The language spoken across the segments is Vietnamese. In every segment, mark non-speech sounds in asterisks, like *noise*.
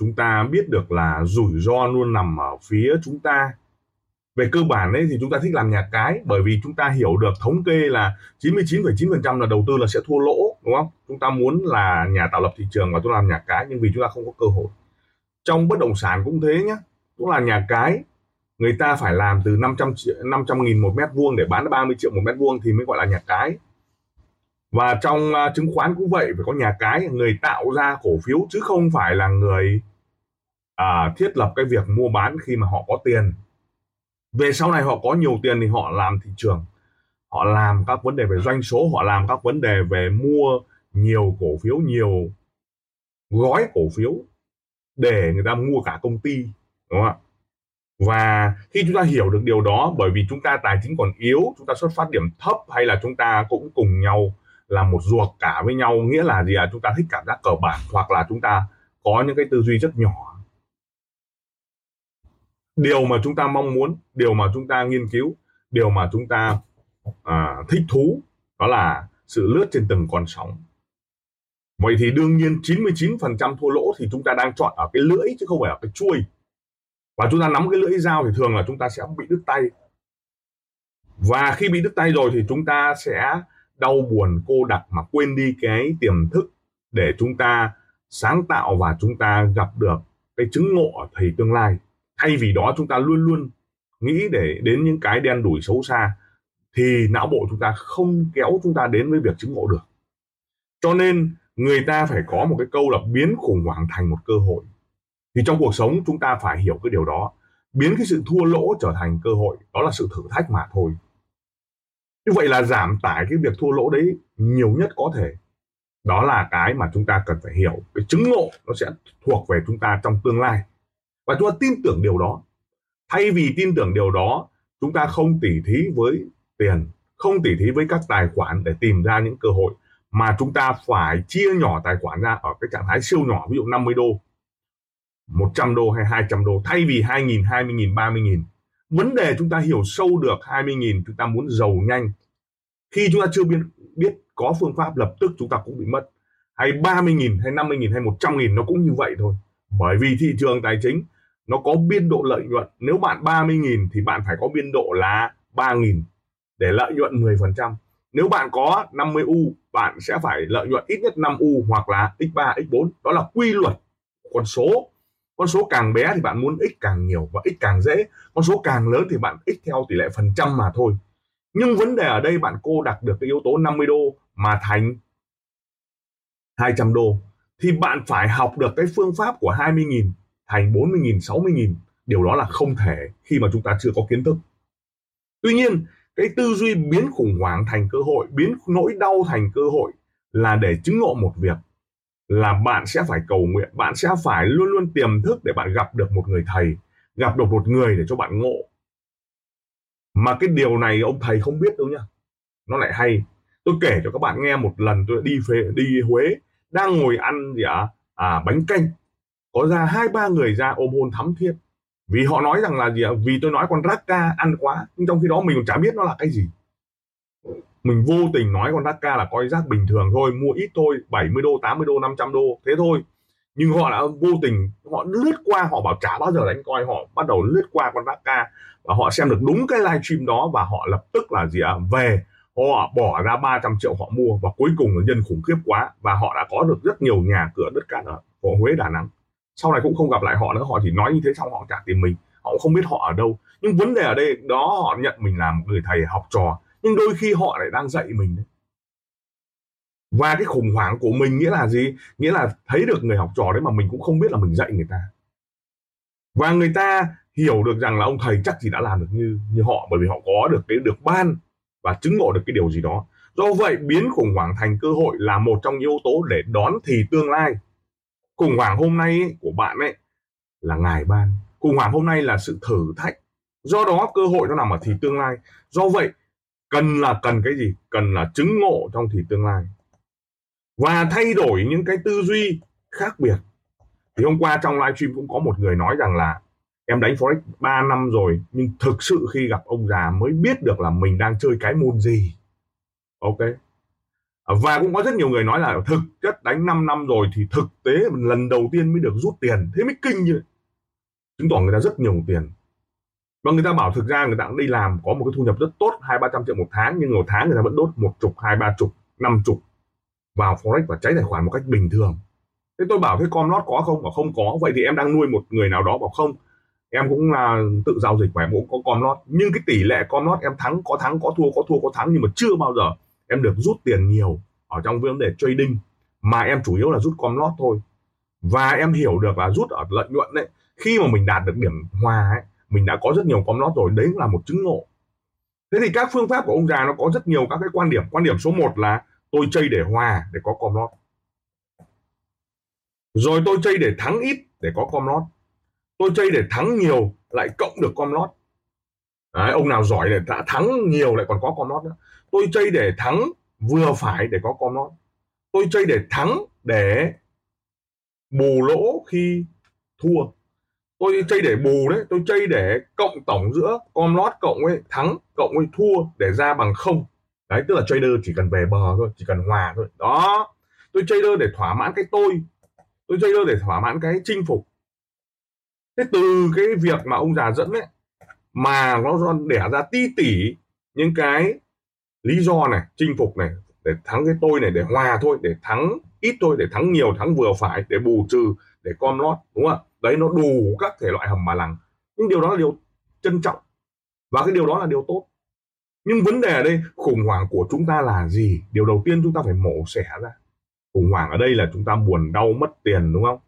chúng ta biết được là rủi ro luôn nằm ở phía chúng ta về cơ bản ấy thì chúng ta thích làm nhà cái bởi vì chúng ta hiểu được thống kê là 99,9% là đầu tư là sẽ thua lỗ đúng không? Chúng ta muốn là nhà tạo lập thị trường và chúng ta làm nhà cái nhưng vì chúng ta không có cơ hội. Trong bất động sản cũng thế nhé, cũng là nhà cái người ta phải làm từ 500 triệu 500 nghìn một mét vuông để bán 30 triệu một mét vuông thì mới gọi là nhà cái và trong à, chứng khoán cũng vậy phải có nhà cái người tạo ra cổ phiếu chứ không phải là người à, thiết lập cái việc mua bán khi mà họ có tiền. Về sau này họ có nhiều tiền thì họ làm thị trường. Họ làm các vấn đề về doanh số họ làm các vấn đề về mua nhiều cổ phiếu nhiều gói cổ phiếu để người ta mua cả công ty đúng không ạ? Và khi chúng ta hiểu được điều đó bởi vì chúng ta tài chính còn yếu chúng ta xuất phát điểm thấp hay là chúng ta cũng cùng nhau là một ruột cả với nhau nghĩa là gì à chúng ta thích cảm giác cờ bạc hoặc là chúng ta có những cái tư duy rất nhỏ điều mà chúng ta mong muốn điều mà chúng ta nghiên cứu điều mà chúng ta à, thích thú đó là sự lướt trên từng con sóng. Vậy thì đương nhiên 99% thua lỗ thì chúng ta đang chọn ở cái lưỡi chứ không phải ở cái chuôi. Và chúng ta nắm cái lưỡi dao thì thường là chúng ta sẽ bị đứt tay. Và khi bị đứt tay rồi thì chúng ta sẽ đau buồn cô đặc mà quên đi cái tiềm thức để chúng ta sáng tạo và chúng ta gặp được cái chứng ngộ ở thầy tương lai thay vì đó chúng ta luôn luôn nghĩ để đến những cái đen đủi xấu xa, thì não bộ chúng ta không kéo chúng ta đến với việc chứng ngộ được. Cho nên người ta phải có một cái câu là biến khủng hoảng thành một cơ hội. Thì trong cuộc sống chúng ta phải hiểu cái điều đó, biến cái sự thua lỗ trở thành cơ hội, đó là sự thử thách mà thôi. Như vậy là giảm tải cái việc thua lỗ đấy nhiều nhất có thể. Đó là cái mà chúng ta cần phải hiểu. Cái chứng ngộ nó sẽ thuộc về chúng ta trong tương lai và chúng ta tin tưởng điều đó. Thay vì tin tưởng điều đó chúng ta không tỉ thí với tiền không tỉ thí với các tài khoản để tìm ra những cơ hội mà chúng ta phải chia nhỏ tài khoản ra ở cái trạng thái siêu nhỏ ví dụ 50 đô 100 đô hay 200 đô thay vì 2.000, 20.000, 30.000 vấn đề chúng ta hiểu sâu được 20.000 chúng ta muốn giàu nhanh. Khi chúng ta chưa biết biết có phương pháp lập tức chúng ta cũng bị mất. Hay 30.000 hay 50.000 hay 100.000 nó cũng như vậy thôi bởi vì thị trường tài chính, nó có biên độ lợi nhuận. Nếu bạn 30.000 thì bạn phải có biên độ là 3.000 để lợi nhuận 10% nếu bạn có 50 U, bạn sẽ phải lợi nhuận ít nhất 5 U hoặc là x3 x4 đó là quy luật con số. Con số càng bé thì bạn muốn x càng nhiều và x càng dễ. Con số càng lớn thì bạn x theo tỷ lệ phần trăm mà thôi. Nhưng vấn đề ở đây bạn cô đặt được cái yếu tố 50 đô mà thành 200 đô thì bạn phải học được cái phương pháp của 20.000 thành 40.000, 60.000. Điều đó là không thể khi mà chúng ta chưa có kiến thức. Tuy nhiên, cái tư duy biến khủng hoảng thành cơ hội, biến nỗi đau thành cơ hội là để chứng ngộ một việc là bạn sẽ phải cầu nguyện, bạn sẽ phải luôn luôn tiềm thức để bạn gặp được một người thầy, gặp được một người để cho bạn ngộ. Mà cái điều này ông thầy không biết đâu nhá. Nó lại hay. Tôi kể cho các bạn nghe một lần tôi đi phê, đi Huế đang ngồi ăn gì ạ? À? à, bánh canh. Có ra hai ba người ra ôm hôn thắm thiết. Vì họ nói rằng là gì ạ? Vì tôi nói con raka ăn quá nhưng trong khi đó mình còn chả biết nó là cái gì. Mình vô tình nói con raka là coi rác bình thường thôi mua ít thôi 70 đô 80 đô 500 đô thế thôi. Nhưng họ đã vô tình họ lướt qua họ bảo chả bao giờ đánh coi họ bắt đầu lướt qua con raka và họ xem được đúng cái live stream đó và họ lập tức là gì ạ? Về họ bỏ ra 300 triệu họ mua và cuối cùng là nhân khủng khiếp quá và họ đã có được rất nhiều nhà cửa đất cát ở Huế, Đà Nẵng. Sau này cũng không gặp lại họ nữa, họ chỉ nói như thế xong họ trả tìm mình. Họ cũng không biết họ ở đâu. Nhưng vấn đề ở đây, đó họ nhận mình là một người thầy học trò, nhưng đôi khi họ lại đang dạy mình đấy. Và cái khủng hoảng của mình nghĩa là gì? Nghĩa là thấy được người học trò đấy mà mình cũng không biết là mình dạy người ta. Và người ta hiểu được rằng là ông thầy chắc gì đã làm được như như họ, bởi vì họ có được cái, được ban và chứng ngộ được cái điều gì đó. Do vậy biến khủng hoảng thành cơ hội là một trong những yếu tố để đón thì tương lai. Khủng hoảng hôm nay ấy, của bạn ấy là ngài ban. Khủng hoảng hôm nay là sự thử thách. Do đó cơ hội nó nằm ở thì tương lai. Do vậy cần là cần cái gì? Cần là chứng ngộ trong thì tương lai. Và thay đổi những cái tư duy khác biệt. Thì hôm qua trong livestream cũng có một người nói rằng là em đánh forex 3 năm rồi, nhưng thực sự khi gặp ông già mới biết được là mình đang chơi cái môn gì. Ok. Và cũng có rất nhiều người nói là thực chất đánh 5 năm rồi thì thực tế lần đầu tiên mới được rút tiền. Thế mới kinh như chứng tỏ người ta rất nhiều tiền. Và người ta bảo thực ra người ta cũng đi làm, có một cái thu nhập rất tốt, hai, ba trăm triệu một tháng, nhưng một tháng người ta vẫn đốt một chục, hai, ba chục, năm chục vào forex và cháy tài khoản một cách bình thường. Thế tôi bảo thế com lót có không? Bảo không có. Vậy thì em đang nuôi một người nào đó, bảo không em cũng là tự giao dịch và em cũng có com lót. Nhưng cái tỷ lệ com lót em thắng, có thắng, có thua có thua, có thắng nhưng mà chưa bao giờ em được rút tiền nhiều ở trong vấn đề trading. Mà em chủ yếu là rút com lót thôi. Và em hiểu được là rút ở lợi nhuận đấy khi mà mình đạt được điểm hòa ấy, mình đã có rất nhiều com lót rồi, đấy là một chứng ngộ. Thế thì các phương pháp của ông già nó có rất nhiều các cái quan điểm. Quan điểm số 1 là tôi chơi để hòa, để có com lót. Rồi tôi chơi để thắng ít, để có com lót tôi chơi để thắng nhiều lại cộng được com lót. Đấy, ông nào giỏi để đã thắng nhiều lại còn có com lót nữa. Tôi chơi để thắng vừa phải để có com lót. Tôi chơi để thắng để bù lỗ khi thua. Tôi chơi để bù đấy tôi chơi để cộng tổng giữa com lót cộng với thắng cộng với thua để ra bằng không. Đấy tức là trader chỉ cần về bờ thôi chỉ cần hòa thôi. Đó tôi trader để thỏa mãn cái tôi. Tôi trader để thỏa mãn cái chinh phục thế từ cái việc mà ông già dẫn ấy, mà nó đẻ ra ti tỉ những cái lý do này, chinh phục này, để thắng cái tôi này, để hòa thôi, để thắng ít thôi, để thắng nhiều, thắng vừa phải, để bù trừ, để com lót, đúng không đấy, nó đủ các thể loại hầm bà lằng. Nhưng điều đó là điều trân trọng, và cái điều đó là điều tốt. Nhưng vấn đề ở đây, khủng hoảng của chúng ta là gì? Điều đầu tiên chúng ta phải mổ xẻ ra. Khủng hoảng ở đây là chúng ta buồn đau, mất tiền, đúng không?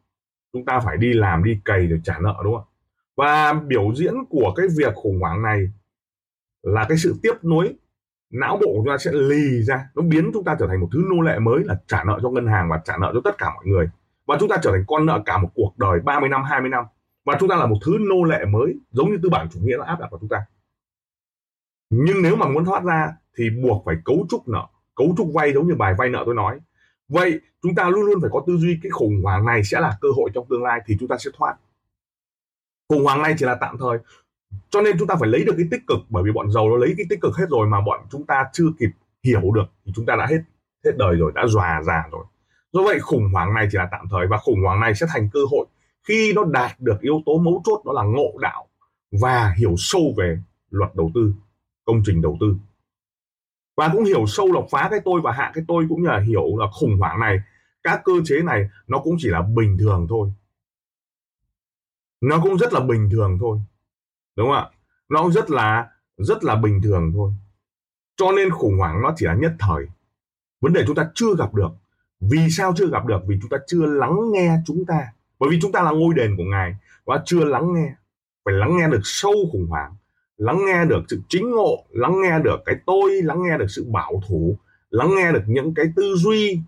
Chúng ta phải đi làm, đi cày để trả nợ, đúng không và biểu diễn của cái việc khủng hoảng này là cái sự tiếp nối. Não bộ của chúng ta sẽ lì ra, nó biến chúng ta trở thành một thứ nô lệ mới là trả nợ cho ngân hàng và trả nợ cho tất cả mọi người. Và chúng ta trở thành con nợ cả một cuộc đời 30 năm 20 năm. Và chúng ta là một thứ nô lệ mới, giống như tư bản chủ nghĩa nó áp đặt vào chúng ta. Nhưng nếu mà muốn thoát ra thì buộc phải cấu trúc nợ. Cấu trúc vay giống như bài vay nợ tôi nói vậy chúng ta luôn luôn phải có tư duy cái khủng hoảng này sẽ là cơ hội trong tương lai thì chúng ta sẽ thoát. Khủng hoảng này chỉ là tạm thời. Cho nên chúng ta phải lấy được cái tích cực, bởi vì bọn giàu nó lấy cái tích cực hết rồi mà bọn chúng ta chưa kịp hiểu được thì chúng ta đã hết hết đời rồi, đã già già rồi. Do vậy khủng hoảng này chỉ là tạm thời và khủng hoảng này sẽ thành cơ hội khi nó đạt được yếu tố mấu chốt đó là ngộ đạo và hiểu sâu về luật đầu tư, công trình đầu tư và cũng hiểu sâu là phá cái tôi và hạ cái tôi cũng như là hiểu là khủng hoảng này. Các cơ chế này nó cũng chỉ là bình thường thôi. Nó cũng rất là bình thường thôi. Đúng không ạ? Nó rất là rất là bình thường thôi. Cho nên khủng hoảng nó chỉ là nhất thời. Vấn đề chúng ta chưa gặp được. Vì sao chưa gặp được? Vì chúng ta chưa lắng nghe chúng ta. Bởi vì chúng ta là ngôi đền của ngài và chưa lắng nghe. Phải lắng nghe được sâu khủng hoảng lắng nghe được sự chính ngộ, lắng nghe được cái tôi, lắng nghe được sự bảo thủ, lắng nghe được những cái tư duy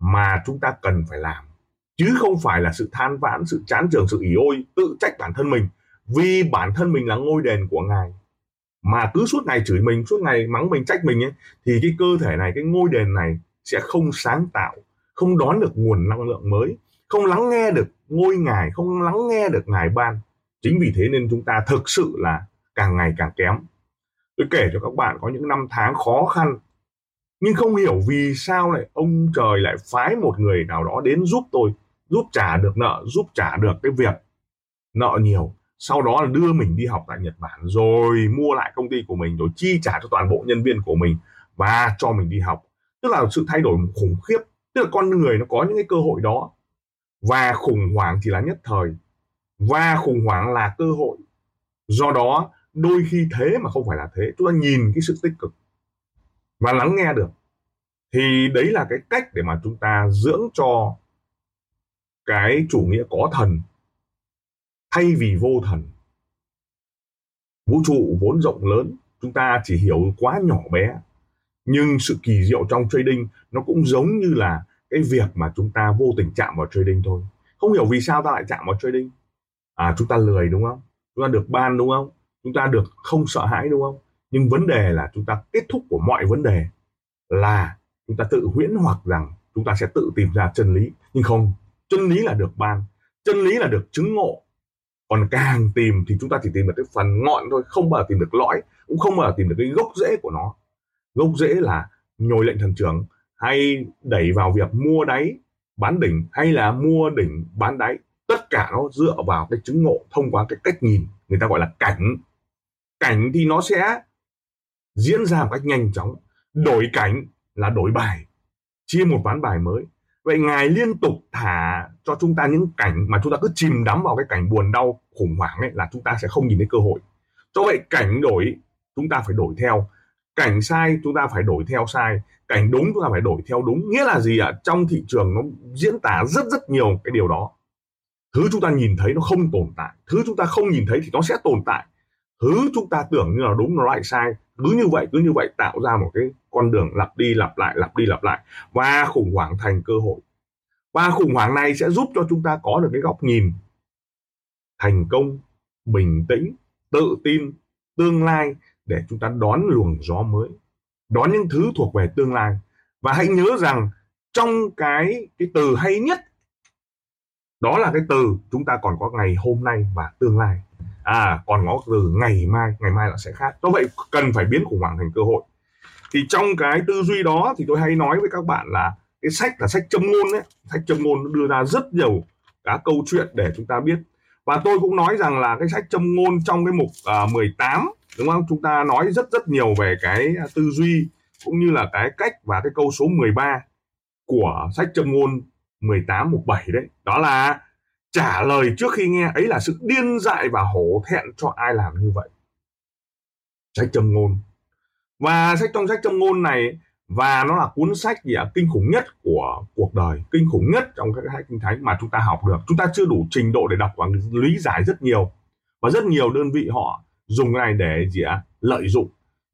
mà chúng ta cần phải làm. Chứ không phải là sự than vãn, sự chán trường, sự ỉ ôi, tự trách bản thân mình vì bản thân mình là ngôi đền của ngài. Mà cứ suốt ngày chửi mình, suốt ngày mắng mình, trách mình ấy, thì cái cơ thể này, cái ngôi đền này sẽ không sáng tạo, không đón được nguồn năng lượng mới, không lắng nghe được ngôi ngài, không lắng nghe được ngài ban. Chính vì thế nên chúng ta thực sự là càng ngày càng kém. Tôi kể cho các bạn có những năm tháng khó khăn, nhưng không hiểu vì sao lại ông trời lại phái một người nào đó đến giúp tôi, giúp trả được nợ, giúp trả được cái việc nợ nhiều. Sau đó là đưa mình đi học tại Nhật Bản, rồi mua lại công ty của mình, rồi chi trả cho toàn bộ nhân viên của mình và cho mình đi học. Tức là sự thay đổi khủng khiếp, tức là con người nó có những cái cơ hội đó. Và khủng hoảng chỉ là nhất thời. Và khủng hoảng là cơ hội. Do đó đôi khi thế mà không phải là thế, chúng ta nhìn cái sự tích cực và lắng nghe được, thì đấy là cái cách để mà chúng ta dưỡng cho cái chủ nghĩa có thần thay vì vô thần. Vũ trụ vốn rộng lớn, chúng ta chỉ hiểu quá nhỏ bé, nhưng sự kỳ diệu trong trading nó cũng giống như là cái việc mà chúng ta vô tình chạm vào trading thôi. Không hiểu vì sao ta lại chạm vào trading. À chúng ta lười, đúng không? Chúng ta được ban, đúng không? Chúng ta được không sợ hãi, đúng không? Nhưng vấn đề là chúng ta kết thúc của mọi vấn đề là chúng ta tự huyễn hoặc rằng chúng ta sẽ tự tìm ra chân lý. Nhưng không, chân lý là được ban, chân lý là được chứng ngộ. Còn càng tìm thì chúng ta chỉ tìm được cái phần ngọn thôi, không bao giờ tìm được lõi, cũng không bao giờ tìm được cái gốc rễ của nó. Gốc rễ là nhồi lệnh thần trưởng hay đẩy vào việc mua đáy, bán đỉnh hay là mua đỉnh, bán đáy. Tất cả nó dựa vào cái chứng ngộ thông qua cái cách nhìn, người ta gọi là cảnh cảnh thì nó sẽ diễn ra một cách nhanh chóng. Đổi cảnh là đổi bài, chia một ván bài mới. Vậy ngài liên tục thả cho chúng ta những cảnh mà chúng ta cứ chìm đắm vào cái cảnh buồn đau, khủng hoảng ấy là chúng ta sẽ không nhìn thấy cơ hội. Do vậy cảnh đổi, chúng ta phải đổi theo. Cảnh sai, chúng ta phải đổi theo sai. Cảnh đúng, chúng ta phải đổi theo đúng. Nghĩa là gì ạ? Trong thị trường nó diễn tả rất rất nhiều cái điều đó. Thứ chúng ta nhìn thấy nó không tồn tại. Thứ chúng ta không nhìn thấy thì nó sẽ tồn tại thứ chúng ta tưởng như là đúng nó lại sai. Cứ như vậy, cứ như vậy tạo ra một cái con đường lặp đi lặp lại, lặp đi lặp lại. Và khủng hoảng thành cơ hội. Và khủng hoảng này sẽ giúp cho chúng ta có được cái góc nhìn thành công, bình tĩnh, tự tin, tương lai để chúng ta đón luồng gió mới, đón những thứ thuộc về tương lai. Và hãy nhớ rằng trong cái cái từ hay nhất đó là cái từ chúng ta còn có ngày hôm nay và tương lai. À còn có từ ngày mai ngày mai là sẽ khác. Do vậy cần phải biến khủng hoảng thành cơ hội. Thì trong cái tư duy đó thì tôi hay nói với các bạn là cái sách là sách châm ngôn đấy sách châm ngôn đưa ra rất nhiều các câu chuyện để chúng ta biết. Và tôi cũng nói rằng là cái sách châm ngôn trong cái mục à, 18 đúng không? Chúng ta nói rất rất nhiều về cái à, tư duy cũng như là cái cách và cái câu số 13 của sách châm ngôn 18 mục 7 đấy. Đó là trả lời trước khi nghe, ấy là sự điên dại và hổ thẹn cho ai làm như vậy. Sách châm ngôn. Và sách trong sách châm ngôn này, và nó là cuốn sách gì ạ? Kinh khủng nhất của cuộc đời, kinh khủng nhất trong các sách kinh thánh mà chúng ta học được. Chúng ta chưa đủ trình độ để đọc và lý giải rất nhiều. Và rất nhiều đơn vị họ dùng cái này để gì ạ? Lợi dụng.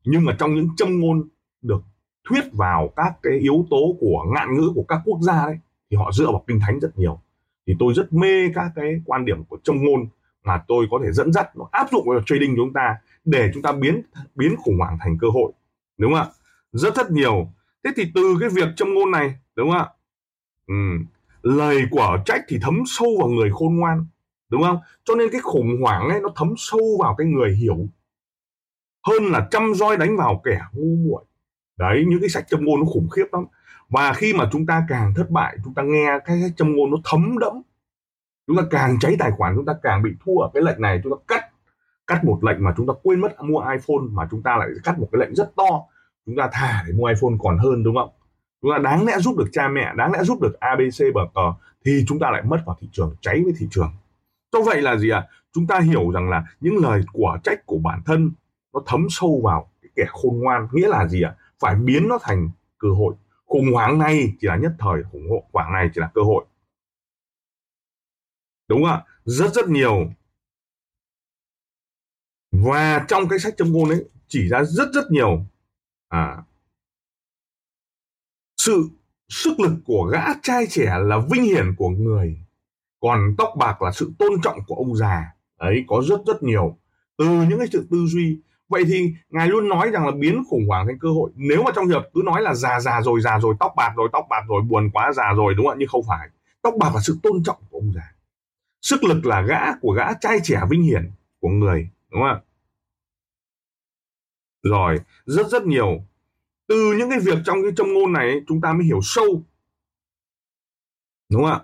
Nhưng mà trong những châm ngôn được thuyết vào các cái yếu tố của ngạn ngữ của các quốc gia đấy thì họ dựa vào kinh thánh rất nhiều. Thì tôi rất mê các cái quan điểm của trong ngôn mà tôi có thể dẫn dắt, nó áp dụng vào trading của chúng ta để chúng ta biến biến khủng hoảng thành cơ hội. Đúng không ạ? Rất rất nhiều. Thế thì từ cái việc trong ngôn này, đúng không ạ? Ừ. lời của trách thì thấm sâu vào người khôn ngoan, đúng không? Cho nên cái khủng hoảng ấy nó thấm sâu vào cái người hiểu hơn là trăm roi đánh vào kẻ ngu muội đấy, những cái sách châm ngôn nó khủng khiếp lắm. Và khi mà chúng ta càng thất bại, chúng ta nghe cái sách châm ngôn nó thấm đẫm. Chúng ta càng cháy tài khoản, chúng ta càng bị thua ở cái lệnh này, chúng ta cắt cắt một lệnh mà chúng ta quên mất mua iPhone mà chúng ta lại cắt một cái lệnh rất to. Chúng ta thả để mua iPhone còn hơn, đúng không? Chúng ta đáng lẽ giúp được cha mẹ, đáng lẽ giúp được ABC bờ cờ thì chúng ta lại mất vào thị trường, cháy với thị trường. Do vậy là gì ạ? À? chúng ta hiểu rằng là những lời của trách của bản thân nó thấm sâu vào cái kẻ khôn ngoan. Nghĩa là gì ạ? à? Phải biến nó thành cơ hội. Khủng hoảng này chỉ là nhất thời khủng hoảng này chỉ là cơ hội. Đúng không ạ? Rất rất nhiều. Và trong cái sách châm ngôn ấy chỉ ra rất rất nhiều à, sự sức lực của gã trai trẻ là vinh hiển của người còn tóc bạc là sự tôn trọng của ông già. Ấy có rất rất nhiều. Từ những cái sự tư duy vậy thì ngài luôn nói rằng là biến khủng hoảng thành cơ hội. Nếu mà trong hiệp cứ nói là già già rồi già rồi, tóc bạc rồi, tóc bạc rồi, buồn quá, già rồi, đúng không ạ? Nhưng không phải. Tóc bạc là sự tôn trọng của ông già. Sức lực là gã của gã trai trẻ vinh hiển của người, đúng không ạ? Rồi, rất rất nhiều. Từ những cái việc trong cái châm ngôn này, chúng ta mới hiểu sâu. Đúng không ạ?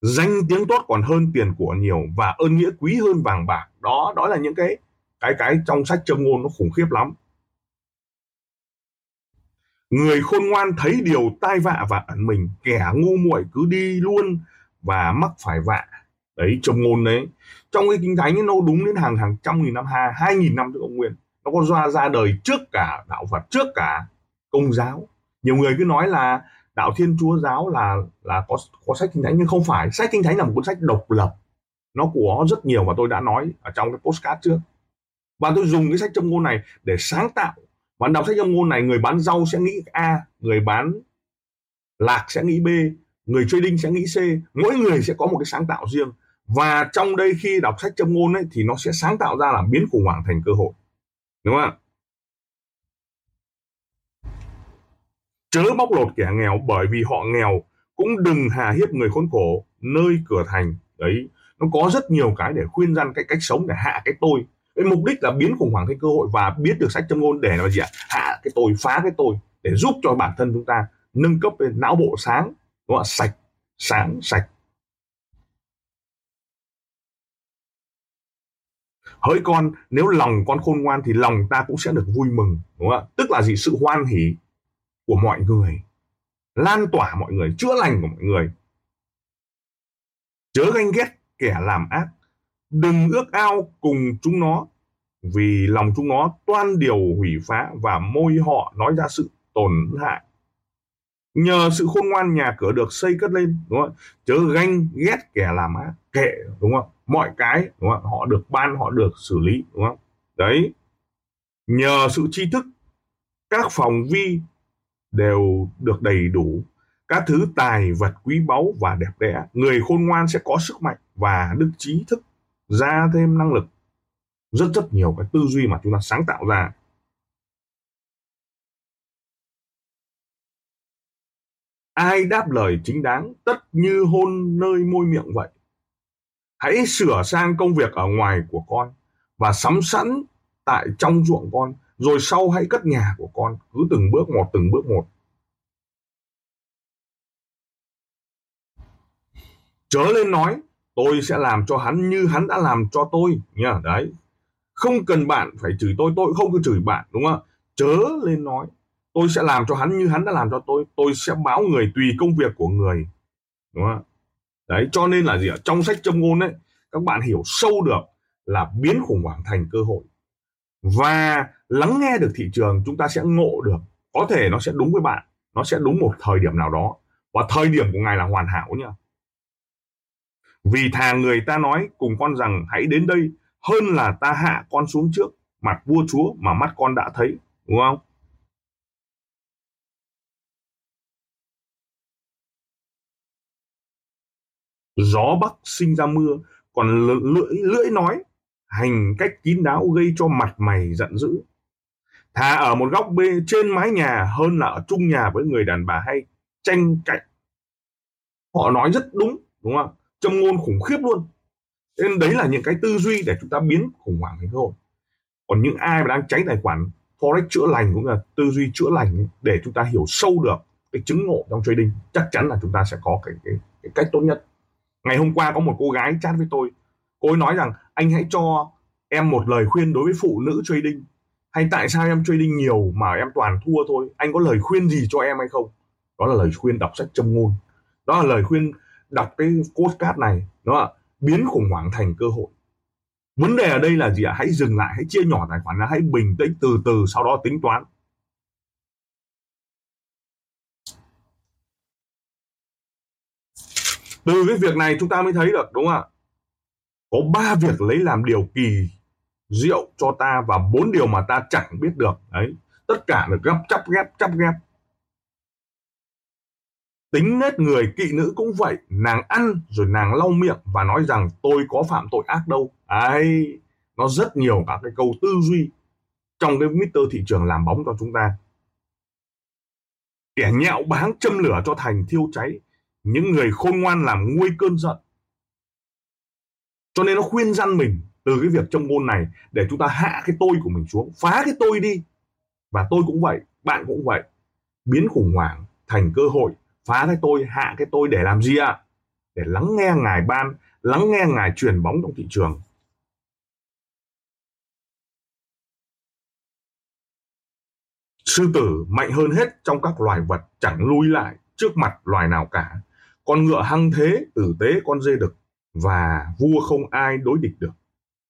Danh tiếng tốt còn hơn tiền của nhiều và ơn nghĩa quý hơn vàng bạc. Đó đó là những cái cái cái trong sách châm ngôn nó khủng khiếp lắm. Người khôn ngoan thấy điều tai vạ và ẩn mình kẻ ngu muội cứ đi luôn và mắc phải vạ. Đấy châm ngôn đấy. Trong cái kinh thánh ấy, nó đúng đến hàng hàng trăm nghìn năm hai hai nghìn năm trước ông nguyên. Nó có ra ra đời trước cả đạo phật trước cả công giáo. Nhiều người cứ nói là đạo thiên chúa giáo là là có có sách kinh thánh nhưng không phải. Sách kinh thánh là một cuốn sách độc lập. Nó của rất nhiều mà tôi đã nói ở trong cái postcard trước và tôi dùng cái sách châm ngôn này để sáng tạo. Bạn đọc sách châm ngôn này, người bán rau sẽ nghĩ a, người bán lạc sẽ nghĩ b, người trading sẽ nghĩ C. Mỗi người sẽ có một cái sáng tạo riêng. Và trong đây khi đọc sách châm ngôn ấy, thì nó sẽ sáng tạo ra là biến khủng hoảng thành cơ hội. Đúng không ạ? Chớ bóc lột kẻ nghèo, bởi vì họ nghèo cũng đừng hà hiếp người khốn khổ, nơi cửa thành. Đấy, nó có rất nhiều cái để khuyên răn cái cách sống, để hạ cái tôi cái mục đích là biến khủng hoảng thành cơ hội và biết được sách châm ngôn để là gì ạ? Hạ cái tôi, phá cái tôi để giúp cho bản thân chúng ta nâng cấp lên não bộ sáng, đúng không? sạch, sáng, sạch. Hỡi con, nếu lòng con khôn ngoan thì lòng ta cũng sẽ được vui mừng, đúng không ạ? Tức là gì? Sự hoan hỉ của mọi người, lan tỏa mọi người, chữa lành của mọi người. Chớ ganh ghét kẻ làm ác đừng ước ao cùng chúng nó, vì lòng chúng nó toan điều hủy phá và môi họ nói ra sự tổn hại. Nhờ sự khôn ngoan nhà cửa được xây cất lên, đúng không? Chớ ganh, ghét kẻ làm ác, kệ, đúng không? Mọi cái, đúng không? Họ được ban, họ được xử lý, đúng không? Đấy. Nhờ sự tri thức, các phòng vi đều được đầy đủ. Các thứ tài vật quý báu và đẹp đẽ, người khôn ngoan sẽ có sức mạnh và đức trí thức ra thêm năng lực. Rất rất nhiều cái tư duy mà chúng ta sáng tạo ra. Ai đáp lời chính đáng, tất như hôn nơi môi miệng vậy. Hãy sửa sang công việc ở ngoài của con và sắm sẵn tại trong ruộng con, rồi sau hãy cất nhà của con, cứ từng bước một, từng bước một. Chớ lên nói tôi sẽ làm cho hắn như hắn đã làm cho tôi. Nha, đấy. Không cần bạn phải chửi tôi tôi không cứ chửi bạn, đúng không chớ lên nói. Tôi sẽ làm cho hắn như hắn đã làm cho tôi. Tôi sẽ báo người tùy công việc của người. Đúng không đấy, cho nên là gì ạ? Trong sách châm ngôn đấy các bạn hiểu sâu được là biến khủng hoảng thành cơ hội. Và lắng nghe được thị trường, chúng ta sẽ ngộ được. Có thể nó sẽ đúng với bạn. Nó sẽ đúng một thời điểm nào đó. Và thời điểm của ngài là hoàn hảo nhá vì thà người ta nói cùng con rằng hãy đến đây, hơn là ta hạ con xuống trước mặt vua chúa mà mắt con đã thấy, đúng không? Gió bắc sinh ra mưa, còn lưỡi lưỡi nói, hành cách kín đáo gây cho mặt mày giận dữ. Thà ở một góc bê, trên mái nhà, hơn là ở chung nhà với người đàn bà hay tranh cạnh họ nói rất đúng đúng không? Châm ngôn khủng khiếp luôn. Nên đấy là những cái tư duy để chúng ta biến khủng hoảng thành cơ hội. Còn những ai mà đang cháy tài khoản forex chữa lành cũng là tư duy chữa lành để chúng ta hiểu sâu được cái chứng ngộ trong trading chắc chắn là chúng ta sẽ có cái, cái, cái cách tốt nhất. Ngày hôm qua có một cô gái chat với tôi. Cô ấy nói rằng anh hãy cho em một lời khuyên đối với phụ nữ trading. Hay tại sao em trading nhiều mà em toàn thua thôi? Anh có lời khuyên gì cho em hay không? Đó là lời khuyên đọc sách châm ngôn. Đó là lời khuyên đọc cái podcast này, đúng không ạ? Biến khủng hoảng thành cơ hội. Vấn đề ở đây là gì ạ? Hãy dừng lại, hãy chia nhỏ tài khoản ra, hãy bình tĩnh từ từ, sau đó tính toán. Từ cái việc này chúng ta mới thấy được, đúng không ạ? Có ba việc lấy làm điều kỳ diệu cho ta và bốn điều mà ta chẳng biết được. Đấy, tất cả được gấp, chắp ghép chắp ghép tính nết người, kỵ nữ cũng vậy. Nàng ăn rồi nàng lau miệng và nói rằng tôi có phạm tội ác đâu. Ấy nó rất nhiều các cái câu tư duy trong cái Mr. thị trường làm bóng cho chúng ta. Kẻ nhạo báng châm lửa cho thành thiêu cháy. Những người khôn ngoan làm nguôi cơn giận. Cho nên nó khuyên răn mình từ cái việc trong ngôn này để chúng ta hạ cái tôi của mình xuống. Phá cái tôi đi. Và tôi cũng vậy, bạn cũng vậy. Biến khủng hoảng thành cơ hội phá cái tôi, hạ cái tôi để làm gì ạ? Để lắng nghe ngài ban, lắng nghe ngài truyền bóng trong thị trường. Sư tử mạnh hơn hết trong các loài vật chẳng lui lại trước mặt loài nào cả. Con ngựa hăng thế, tử tế, con dê đực và vua không ai đối địch được.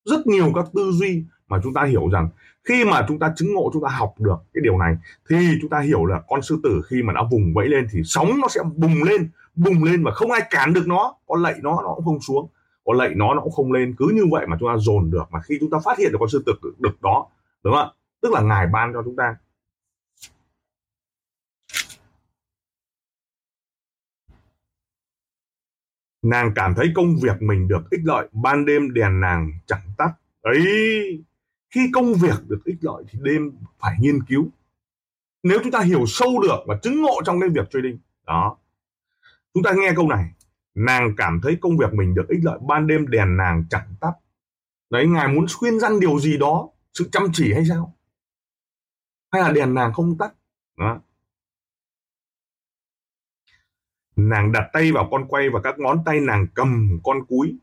Rất nhiều các tư duy mà chúng ta hiểu rằng khi mà chúng ta chứng ngộ, chúng ta học được cái điều này, thì chúng ta hiểu là con sư tử khi mà nó vùng vẫy lên thì sóng nó sẽ bùng lên bùng lên và không ai cản được nó, có lạy nó nó cũng không xuống. Có lạy nó nó cũng không lên. Cứ như vậy mà chúng ta dồn được, mà khi chúng ta phát hiện được con sư tử được đó, đúng không ạ? Tức là ngài ban cho chúng ta. Nàng cảm thấy công việc mình được ích lợi, ban đêm đèn nàng chẳng tắt. Ấy! Khi công việc được ích lợi thì đêm phải nghiên cứu. Nếu chúng ta hiểu sâu được và chứng ngộ trong cái việc trading, đó. Chúng ta nghe câu này, nàng cảm thấy công việc mình được ích lợi, ban đêm đèn nàng chẳng tắt. Đấy, ngài muốn khuyên răn điều gì đó, sự chăm chỉ hay sao? Hay là đèn nàng không tắt? Đó. nàng đặt tay vào con quay và các ngón tay nàng cầm con cúi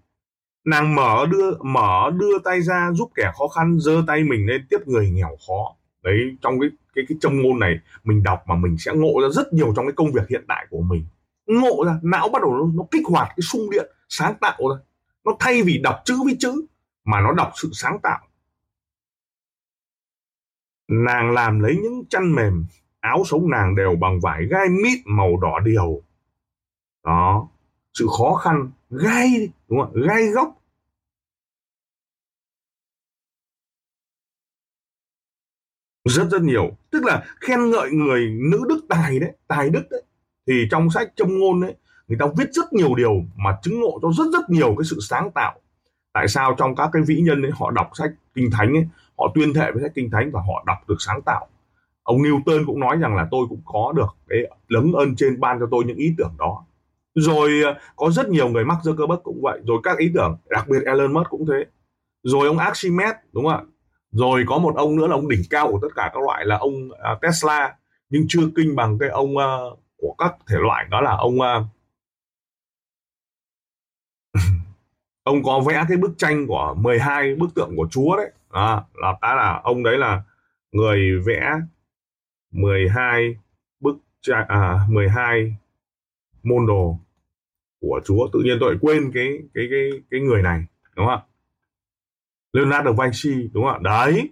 nàng mở đưa mở đưa tay ra giúp kẻ khó khăn giơ tay mình lên tiếp người nghèo khó. Đấy trong cái cái cái châm ngôn này mình đọc mà mình sẽ ngộ ra rất nhiều trong cái công việc hiện tại của mình. Ngộ ra não bắt đầu nó, nó kích hoạt cái sung điện sáng tạo ra. Nó thay vì đọc chữ với chữ mà nó đọc sự sáng tạo. Nàng làm lấy những chăn mềm áo sống nàng đều bằng vải gai mít màu đỏ điều. Đó sự khó khăn gai đúng không gai góc. Rất rất nhiều. Tức là khen ngợi người nữ đức tài đấy, tài đức đấy. Thì trong sách châm ngôn đấy, người ta viết rất nhiều điều mà chứng ngộ cho rất rất nhiều cái sự sáng tạo. Tại sao trong các cái vĩ nhân ấy, họ đọc sách kinh thánh ấy, họ tuyên thệ với sách kinh thánh và họ đọc được sáng tạo. Ông Newton cũng nói rằng là tôi cũng có được cái lấn ơn trên ban cho tôi những ý tưởng đó rồi ờ, có rất nhiều người mắc Zuckerberg cũng vậy. Rồi các ý tưởng đặc biệt Elon Musk cũng thế. Rồi ông Archimedes đúng không ạ? Rồi có một ông nữa là ông đỉnh cao của tất cả các loại là ông uh, Tesla. Nhưng chưa kinh bằng cái ông uh, của các thể loại đó là ông uh, *laughs* ông có vẽ cái bức tranh của 12 bức tượng của Chúa đấy. À, là cái là ông đấy là người vẽ 12 bức tranh à 12 môn đồ của Chúa, tự nhiên tôi quên cái cái cái cái người này, đúng không ạ? Leonardo da Vinci, đúng không ạ? Đấy,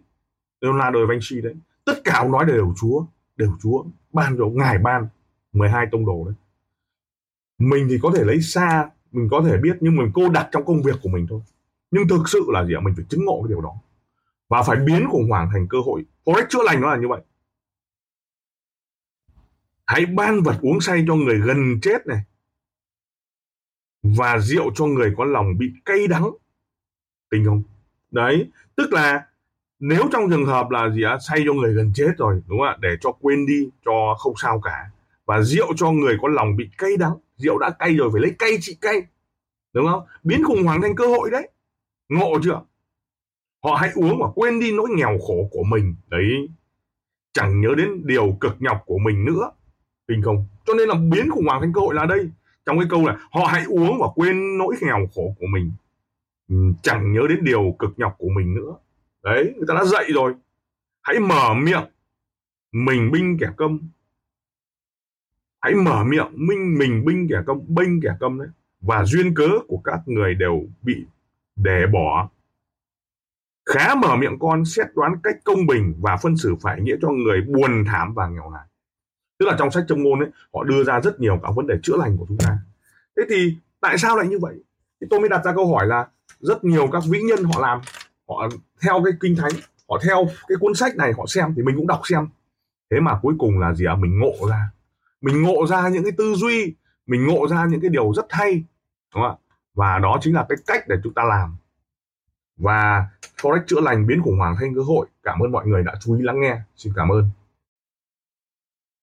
Leonardo da Vinci đấy. Tất cả ông nói đều Chúa đều Chúa. Ban cho ngài ban 12 tông đồ đấy. Mình thì có thể lấy xa, mình có thể biết, nhưng mình cô đặt trong công việc của mình thôi. Nhưng thực sự là gì ạ? Mình phải chứng ngộ cái điều đó. Và phải biến khủng hoảng thành cơ hội. Forex chữa lành nó là như vậy hãy ban vật uống say cho người gần chết này. Và rượu cho người có lòng bị cay đắng. Tình không? Đấy, tức là nếu trong trường hợp là gì á, say cho người gần chết rồi, đúng không ạ? Để cho quên đi, cho không sao cả. Và rượu cho người có lòng bị cay đắng. Rượu đã cay rồi, phải lấy cay trị cay. Đúng không? Biến khủng hoảng thành cơ hội đấy. Ngộ chưa? Họ hãy uống và quên đi nỗi nghèo khổ của mình. Đấy, chẳng nhớ đến điều cực nhọc của mình nữa hình không? Cho nên là biến khủng hoảng thành cơ hội là đây. Trong cái câu này họ hãy uống và quên nỗi nghèo khổ của mình. Ừ, chẳng nhớ đến điều cực nhọc của mình nữa. Đấy, người ta đã dạy rồi. Hãy mở miệng, mình binh kẻ công hãy mở miệng, minh mình binh kẻ công binh kẻ công đấy. Và duyên cớ của các người đều bị để bỏ. Khá mở miệng con, xét đoán cách công bình và phân xử phải nghĩa cho người buồn thảm và nghèo nàn tức là trong sách châm ngôn ấy, họ đưa ra rất nhiều các vấn đề chữa lành của chúng ta. Thế thì tại sao lại như vậy? Thì tôi mới đặt ra câu hỏi là rất nhiều các vĩ nhân họ làm, họ theo cái kinh thánh, họ theo cái cuốn sách này họ xem thì mình cũng đọc xem. Thế mà cuối cùng là gì ạ? À? mình ngộ ra. Mình ngộ ra những cái tư duy, mình ngộ ra những cái điều rất hay, đúng không ạ? Và đó chính là cái cách để chúng ta làm. Và forex chữa lành biến khủng hoảng thành cơ hội. Cảm ơn mọi người đã chú ý lắng nghe. Xin cảm ơn